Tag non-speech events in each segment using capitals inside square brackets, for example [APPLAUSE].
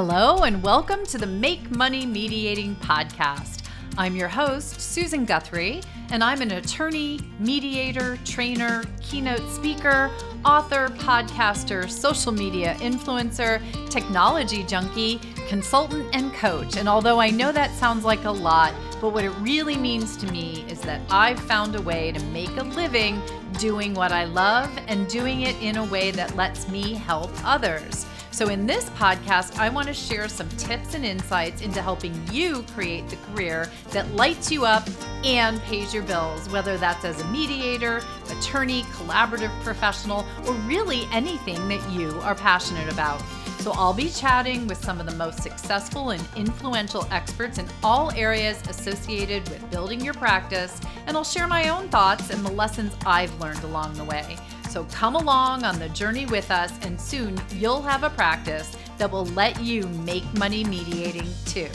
Hello, and welcome to the Make Money Mediating Podcast. I'm your host, Susan Guthrie, and I'm an attorney, mediator, trainer, keynote speaker, author, podcaster, social media influencer, technology junkie, consultant, and coach. And although I know that sounds like a lot, but what it really means to me is that I've found a way to make a living doing what I love and doing it in a way that lets me help others. So, in this podcast, I want to share some tips and insights into helping you create the career that lights you up and pays your bills, whether that's as a mediator, attorney, collaborative professional, or really anything that you are passionate about. So, I'll be chatting with some of the most successful and influential experts in all areas associated with building your practice, and I'll share my own thoughts and the lessons I've learned along the way. So come along on the journey with us, and soon you'll have a practice that will let you make money mediating too.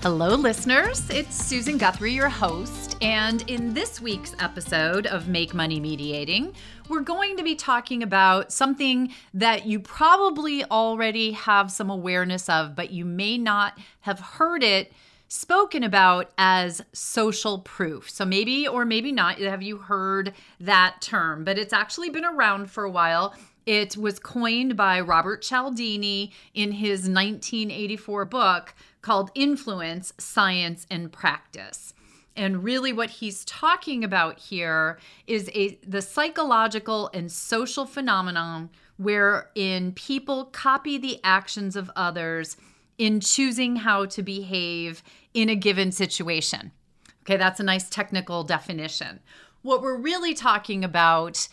Hello, listeners. It's Susan Guthrie, your host. And in this week's episode of Make Money Mediating, we're going to be talking about something that you probably already have some awareness of, but you may not have heard it spoken about as social proof. So maybe or maybe not have you heard that term, but it's actually been around for a while. It was coined by Robert Cialdini in his 1984 book called Influence, Science, and Practice. And really, what he's talking about here is a, the psychological and social phenomenon wherein people copy the actions of others in choosing how to behave in a given situation. Okay, that's a nice technical definition. What we're really talking about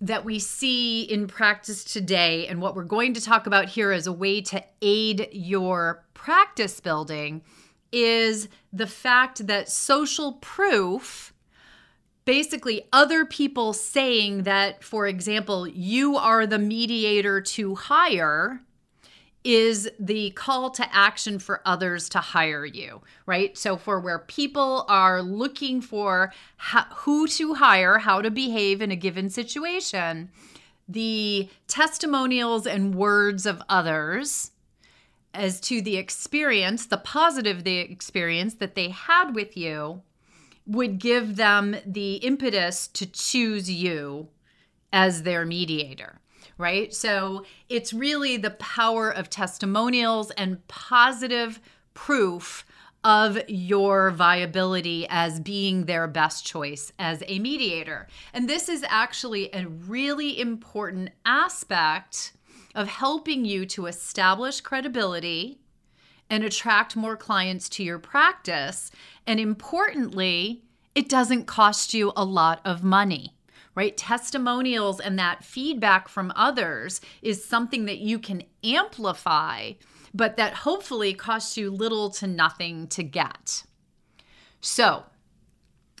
that we see in practice today, and what we're going to talk about here as a way to aid your practice building, is the fact that social proof basically other people saying that, for example, you are the mediator to hire is the call to action for others to hire you, right? So, for where people are looking for how, who to hire, how to behave in a given situation, the testimonials and words of others as to the experience, the positive the experience that they had with you would give them the impetus to choose you as their mediator right? So it's really the power of testimonials and positive proof of your viability as being their best choice as a mediator. And this is actually a really important aspect of helping you to establish credibility and attract more clients to your practice. And importantly, it doesn't cost you a lot of money right? Testimonials and that feedback from others is something that you can amplify, but that hopefully costs you little to nothing to get. So,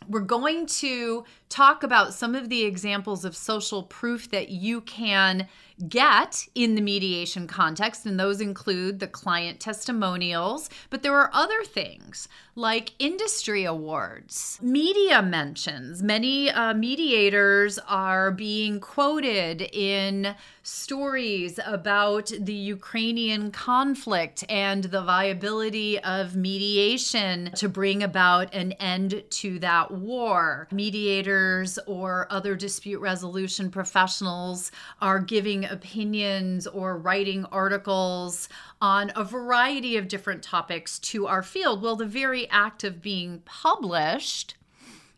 we're going to talk about some of the examples of social proof that you can get in the mediation context, and those include the client testimonials. But there are other things like industry awards, media mentions. Many uh, mediators are being quoted in stories about the Ukrainian conflict and the viability of mediation to bring about an end to that war. Mediators or other dispute resolution professionals are giving opinions or writing articles on a variety of different topics to our field. Well, the very act of being published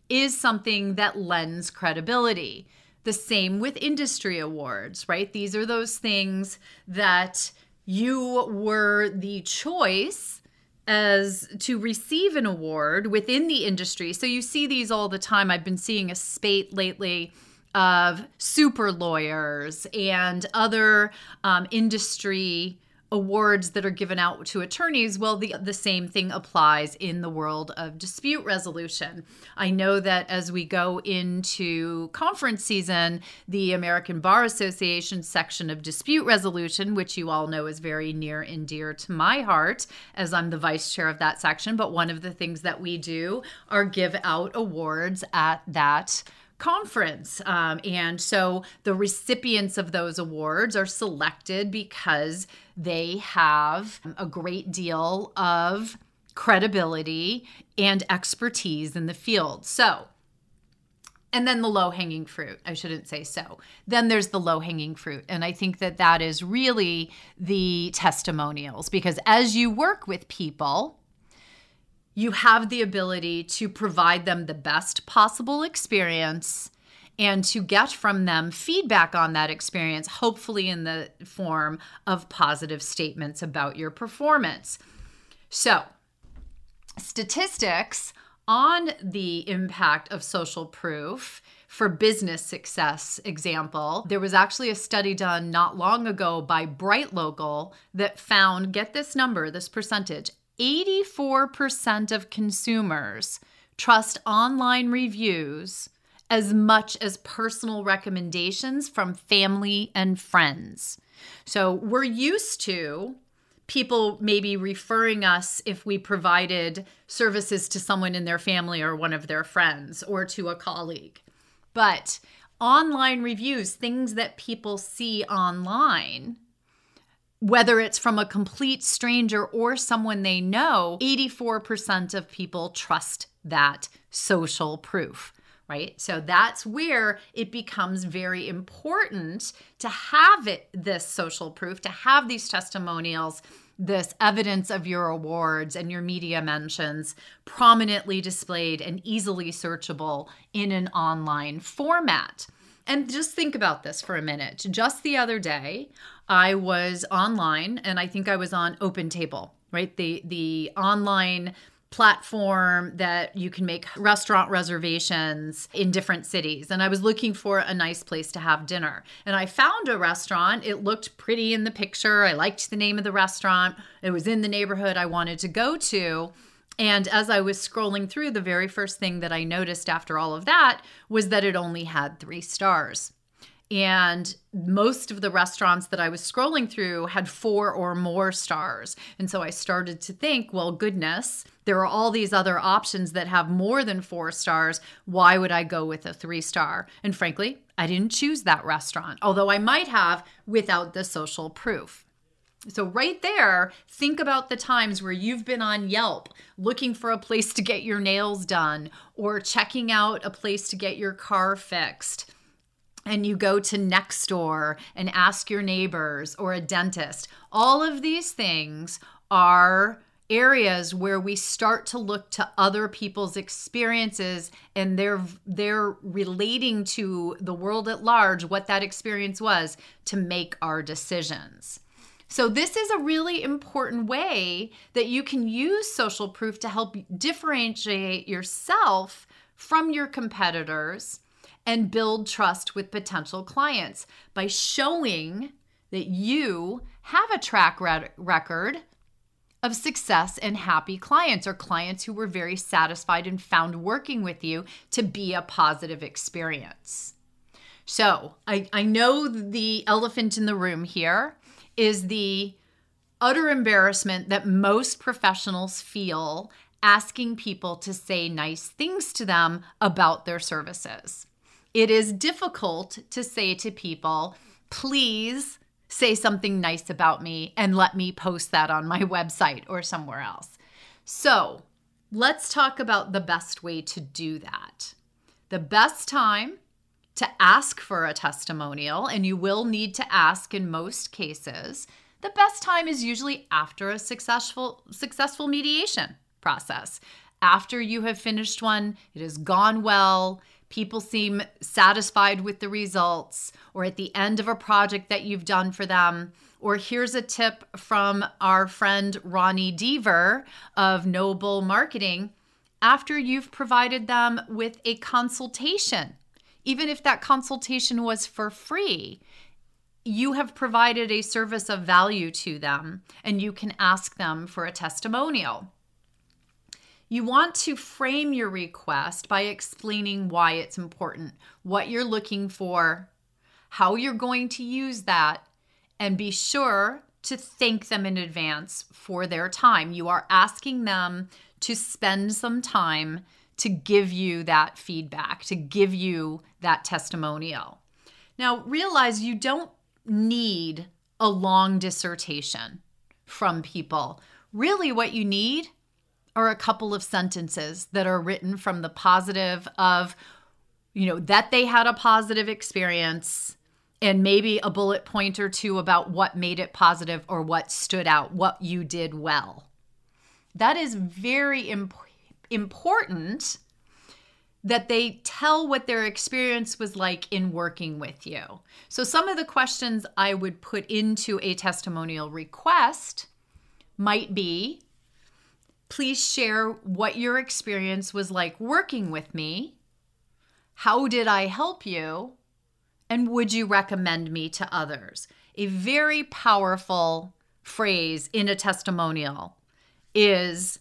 is something that lends credibility. The same with industry awards, right? These are those things that you were the choice as to receive an award within the industry. So you see these all the time. I've been seeing a spate lately of super lawyers and other um, industry awards that are given out to attorneys well the the same thing applies in the world of dispute resolution. I know that as we go into conference season the american bar association section of dispute resolution which you all know is very near and dear to my heart as i'm the vice chair of that section but one of the things that we do are give out awards at that conference. Um, and so the recipients of those awards are selected because they have a great deal of credibility and expertise in the field. So, and then the low hanging fruit. I shouldn't say so. Then there's the low hanging fruit. And I think that that is really the testimonials because as you work with people, you have the ability to provide them the best possible experience and to get from them feedback on that experience, hopefully in the form of positive statements about your performance. So, statistics on the impact of social proof for business success example there was actually a study done not long ago by BrightLocal that found get this number this percentage 84% of consumers trust online reviews as much as personal recommendations from family and friends. So we're used to people maybe referring us if we provided services to someone in their family or one of their friends or to a colleague. But online reviews, things that people see online, whether it's from a complete stranger or someone they know, 84% of people trust that social proof, right? So that's where it becomes very important to have it this social proof, to have these testimonials, this evidence of your awards and your media mentions prominently displayed and easily searchable in an online format. And just think about this for a minute. Just the other day, I was online and I think I was on OpenTable, right? The the online platform that you can make restaurant reservations in different cities. And I was looking for a nice place to have dinner. And I found a restaurant. It looked pretty in the picture. I liked the name of the restaurant. It was in the neighborhood I wanted to go to. And as I was scrolling through, the very first thing that I noticed after all of that was that it only had three stars. And most of the restaurants that I was scrolling through had four or more stars. And so I started to think, well, goodness, there are all these other options that have more than four stars. Why would I go with a three star? And frankly, I didn't choose that restaurant, although I might have without the social proof. So, right there, think about the times where you've been on Yelp looking for a place to get your nails done or checking out a place to get your car fixed. And you go to Nextdoor and ask your neighbors or a dentist. All of these things are areas where we start to look to other people's experiences and they're they're relating to the world at large what that experience was to make our decisions so, this is a really important way that you can use social proof to help differentiate yourself from your competitors and build trust with potential clients by showing that you have a track record of success and happy clients or clients who were very satisfied and found working with you to be a positive experience. So, I, I know the elephant in the room here is the utter embarrassment that most professionals feel asking people to say nice things to them about their services. It is difficult to say to people, please say something nice about me and let me post that on my [LAUGHS] website or somewhere else. So, let's talk about the best way to do that. The best time to ask for a testimonial, and you will need to ask in most cases, the best time is usually after a successful successful mediation process. After you have finished one, it has gone well, people seem satisfied with the results, or at the end of a project that you've done for them. Or here's a tip from our friend Ronnie Deaver of No Bull Marketing. After you've provided them with a consultation even if that consultation was for free, you have provided a service of value to them and you can ask them for a testimonial. You want to frame your request by explaining why it's important, what you're looking for, how you're going to use that, and be sure to thank them in advance for their time. You are asking them to spend some time to give you that feedback, to give you that testimonial. Now, realize you don't need a long dissertation from people. Really, what you need are a couple of sentences that are written from the positive of, you know, that they had a positive experience and maybe a bullet point or two about what made it positive or what stood out, what you did well. That is very imp- important that they tell what their experience was like in working with you. So, some of the questions I would put into a testimonial request might be please share what your experience was like working with me. How did I help you? And would you recommend me to others? A very powerful phrase in a testimonial is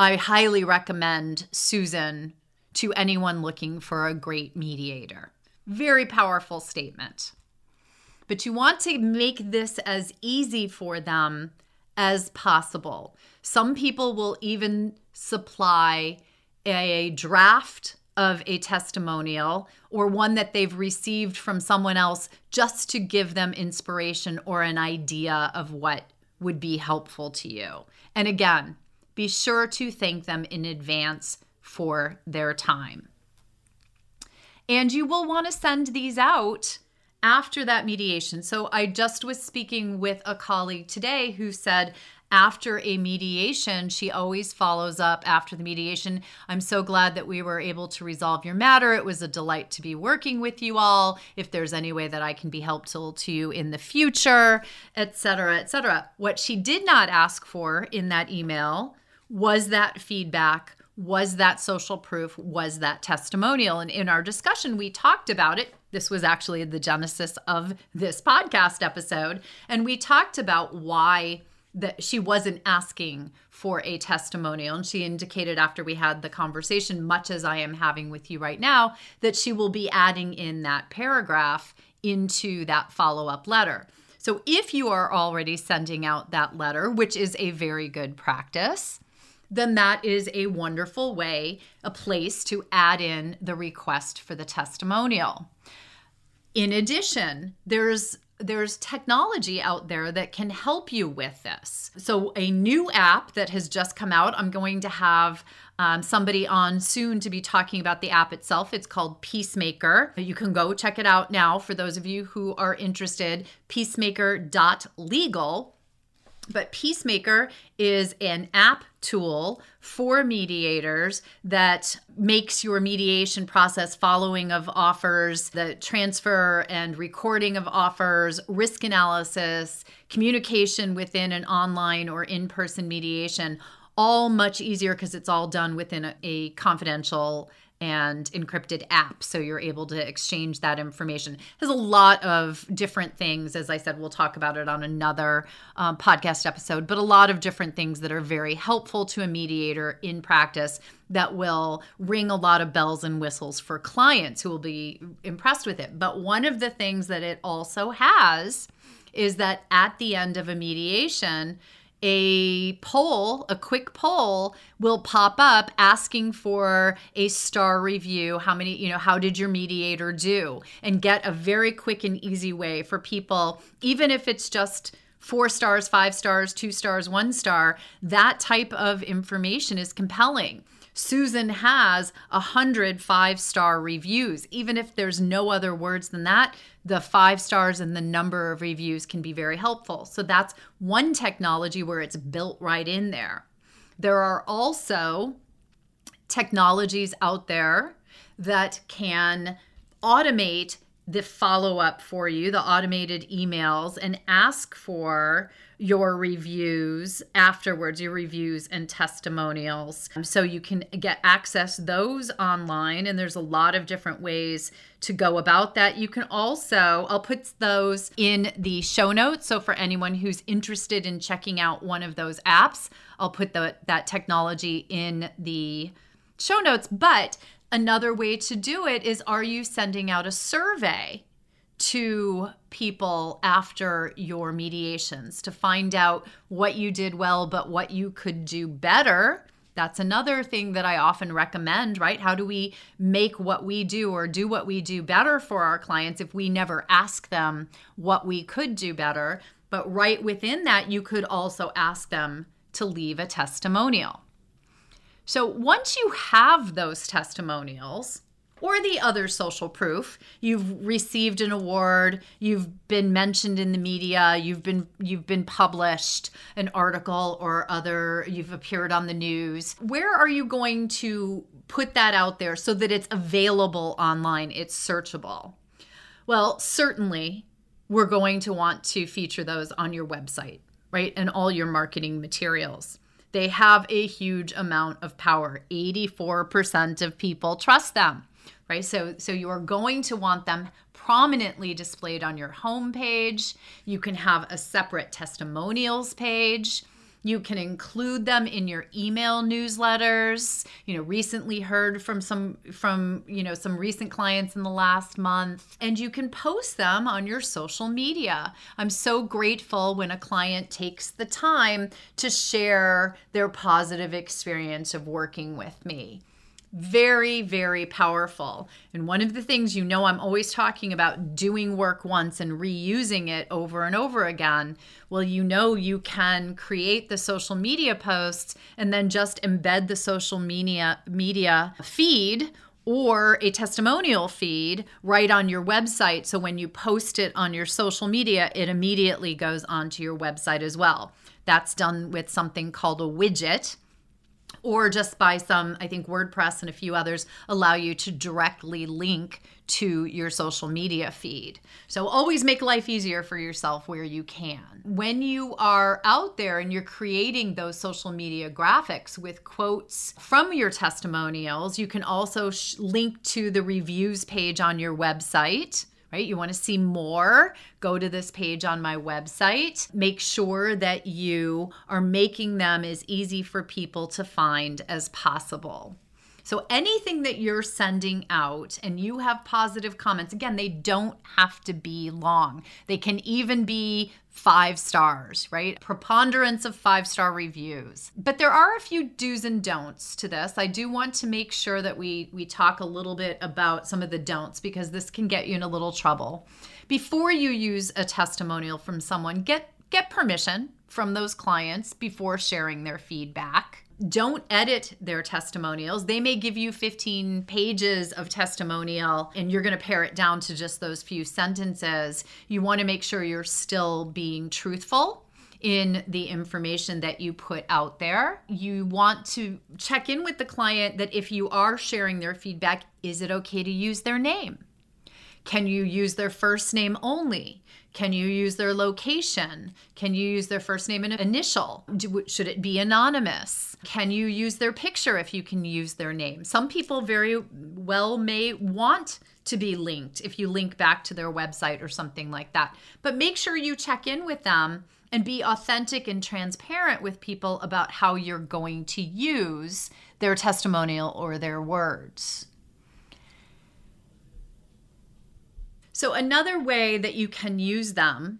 I highly recommend Susan to anyone looking for a great mediator. Very powerful statement. But you want to make this as easy for them as possible. Some people will even supply a draft of a testimonial or one that they've received from someone else just to give them inspiration or an idea of what would be helpful to you. And again, be sure to thank them in advance for their time. And you will want to send these out after that mediation. So I just was speaking with a colleague today who said, after a mediation, she always follows up after the mediation. I'm so glad that we were able to resolve your matter. It was a delight to be working with you all. If there's any way that I can be helpful to you in the future, etc., etc. What she did not ask for in that email was that feedback was that social proof was that testimonial and in our discussion we talked about it this was actually the genesis of this podcast episode and we talked about why that she wasn't asking for a testimonial and she indicated after we had the conversation much as I am having with you right now that she will be adding in that paragraph into that follow-up letter. So if you are already sending out that letter, which is a very good practice, then that is a wonderful way, a place to add in the request for the testimonial. In addition, there's there's technology out there that can help you with this. So, a new app that has just come out, I'm going to have um, somebody on soon to be talking about the app itself. It's called Peacemaker. You can go check it out now for those of you who are interested. Peacemaker.legal but Peacemaker is an app tool for mediators that makes your mediation process following of offers, the transfer and recording of offers, risk analysis, communication within an online or in person mediation all much easier because it's all done within a, a confidential and encrypted app so you're able to exchange that information. Has a lot of different things as i said we'll talk about it on another um, podcast episode but a lot of different things that are very helpful to a mediator in practice that will ring a lot of bells and whistles for clients who will be impressed with it. But one of the things that it also has is that at the end of a mediation a poll, a quick poll will pop up asking for a star review. How many, you know, how did your mediator do? And get a very quick and easy way for people, even if it's just four stars, five stars, two stars, one star, that type of information is compelling. Susan has a hundred five star reviews. Even if there's no other words than that, the five stars and the number of reviews can be very helpful. So that's one technology where it's built right in there. There are also technologies out there that can automate the follow up for you, the automated emails, and ask for your reviews afterwards, your reviews and testimonials. Um, so you can get access those online and there's a lot of different ways to go about that. You can also I'll put those in the show notes. So for anyone who's interested in checking out one of those apps, I'll put the that technology in the show notes, but another way to do it is are you sending out a survey to people after your mediations to find out what you did well, but what you could do better. That's another thing that I often recommend, right? How do we make what we do or do what we do better for our clients if we never ask them what we could do better? But right within that, you could also ask them to leave a testimonial. So once you have those testimonials, or the other social proof you've received an award you've been mentioned in the media you've been you've been published an article or other you've appeared on the news where are you going to put that out there so that it's available online it's searchable? Well certainly we're going to want to feature those on your website right and all your marketing materials they have a huge amount of power 84% of people trust them right? So so you are going to want them prominently displayed on your homepage. You can have a separate testimonials page. You can include them in your email newsletters. You know, recently heard from some from, you know, some recent clients in the last month and you can post them on your social media. I'm so grateful when a client takes the time to share their positive experience of working with me very, very powerful. And one of the things you know, I'm always talking about doing work once and reusing it over and over again. Well, you know, you can create the social media posts and then just embed the social media media feed or a testimonial feed right on your website. So when you post it on your social media, it immediately goes onto your website as well. That's done with something called a widget or just by some, I think WordPress and a few others allow you to directly link to your social media feed. So always make life easier for yourself where you can. When you are out there and you're creating those social media graphics with quotes from your testimonials, you can also sh- link to the reviews page on your website right? You want to see more, go to this page on my website. Make sure that you are making them as easy for people to find as possible. So anything that you're sending out and you have positive comments, again, they don't have to be long. They can even be five stars, right? Preponderance of five star reviews. But there are a few do's and don'ts to this. I do want to make sure that we we talk a little bit about some of the don'ts because this can get you in a little trouble. Before you use a testimonial from someone, get get permission from those clients before sharing their feedback don't edit their testimonials. They may give you 15 pages of testimonial and you're going to pare it down to just those few sentences. You want to make sure you're still being truthful in the information that you put out there. You want to check in with the client that if you are sharing their feedback, is it okay to use their name? Can you use their first name only? Can you use their location? Can you use their first name and initial? Do, should it be anonymous? Can you use their picture if you can use their name? Some people very well may want to be linked if you link back to their website or something like that. But make sure you check in with them and be authentic and transparent with people about how you're going to use their testimonial or their words. So, another way that you can use them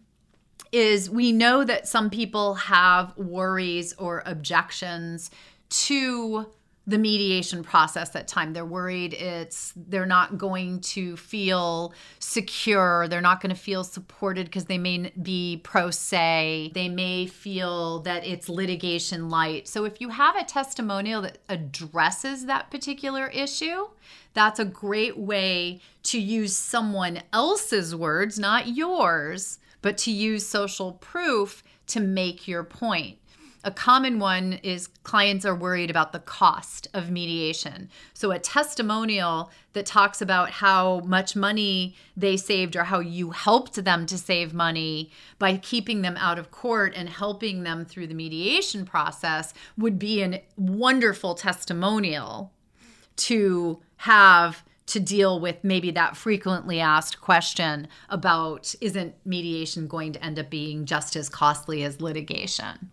is we know that some people have worries or objections to the mediation process at time. They're worried it's they're not going to feel secure. They're not going to feel supported because they may be pro se. They may feel that it's litigation light. So if you have a testimonial that addresses that particular issue that's a great way to use someone else's words not yours but to use social proof to make your point a common one is clients are worried about the cost of mediation. So, a testimonial that talks about how much money they saved or how you helped them to save money by keeping them out of court and helping them through the mediation process would be a wonderful testimonial to have to deal with maybe that frequently asked question about isn't mediation going to end up being just as costly as litigation?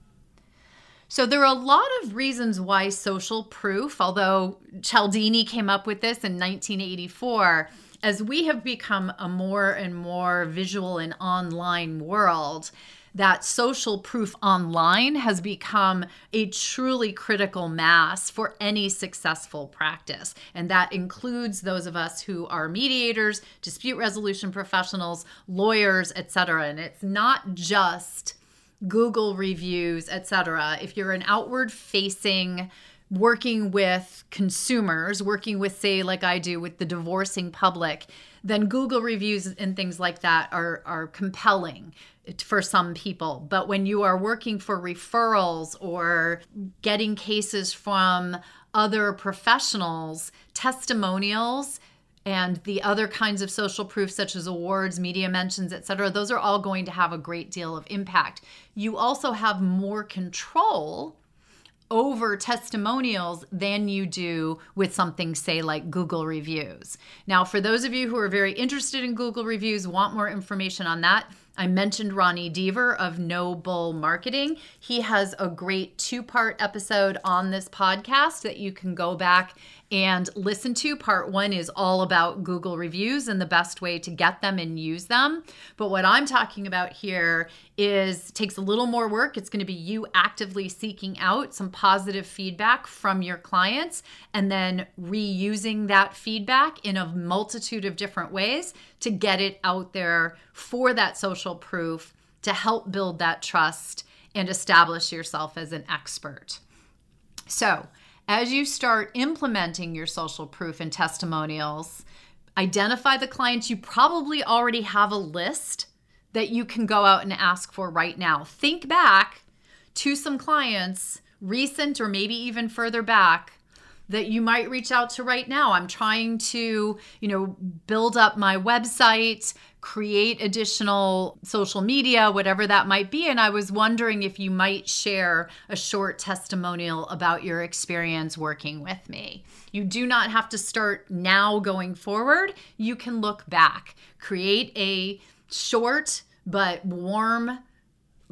So there are a lot of reasons why social proof, although Cialdini came up with this in 1984, as we have become a more and more visual and online world, that social proof online has become a truly critical mass for any successful practice. And that includes those of us who are mediators, dispute resolution professionals, lawyers, etc. And it's not just Google reviews, etc. If you're an outward facing working with consumers, working with, say, like I do with the divorcing public, then Google reviews and things like that are, are compelling for some people. But when you are working for referrals or getting cases from other professionals, testimonials, and the other kinds of social proof such as awards media mentions etc those are all going to have a great deal of impact you also have more control over testimonials than you do with something, say, like Google reviews. Now, for those of you who are very interested in Google reviews, want more information on that, I mentioned Ronnie Deaver of No Bull Marketing. He has a great two part episode on this podcast that you can go back and listen to. Part one is all about Google reviews and the best way to get them and use them. But what I'm talking about here is takes a little more work. It's going to be you actively seeking out some positive feedback from your clients and then reusing that feedback in a multitude of different ways to get it out there for that social proof to help build that trust and establish yourself as an expert. So, as you start implementing your social proof and testimonials, identify the clients. You probably already have a list that you can go out and ask for right now. Think back to some clients, recent or maybe even further back, that you might reach out to right now. I'm trying to, you know, build up my website, create additional social media, whatever that might be. And I was wondering if you might share a short testimonial about your experience working with me. You do not have to start now going forward. You can look back, create a short but warm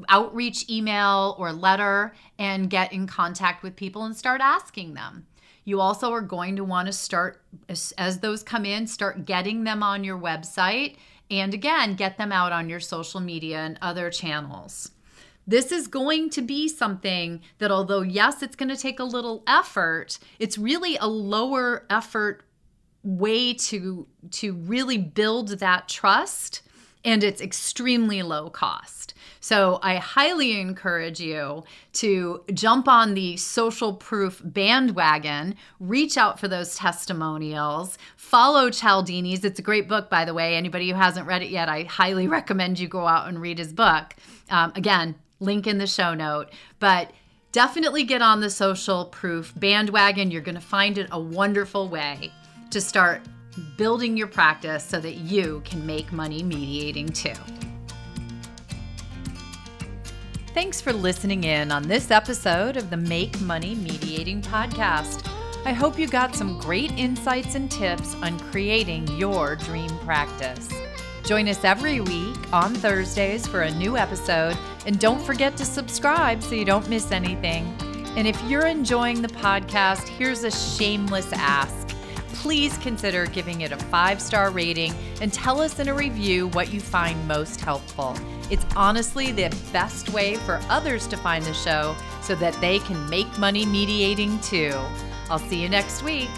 outreach email or letter and get in contact with people and start asking them. You also are going to want to start, as, as, those come in, start getting them on your website and again, get them out on your social media and other channels. This is going to be something that, although, yes, it's going to take a little effort, it's really a lower effort way to to really build that trust and it's extremely low cost. So I highly encourage you to jump on the social proof bandwagon, reach out for those testimonials, follow Cialdini's. It's a great book, by the way. Anybody who hasn't read it yet, I highly [LAUGHS] recommend you go out and read his book. Um, again, link in the show note. But definitely get on the social proof bandwagon. You're going to find it a wonderful way to start building your practice so that you can make money mediating too. Thanks for listening in on this episode of the Make Money Mediating Podcast. I hope you got some great insights and tips on creating your dream practice. Join us every week on Thursdays for a new episode, and don't forget to subscribe so you don't miss anything. And if you're enjoying the podcast, here's a shameless ask please consider giving it a five star rating and tell us in a review what you find most helpful. It's honestly the best way for others to find the show so that they can make money mediating too. I'll see you next week.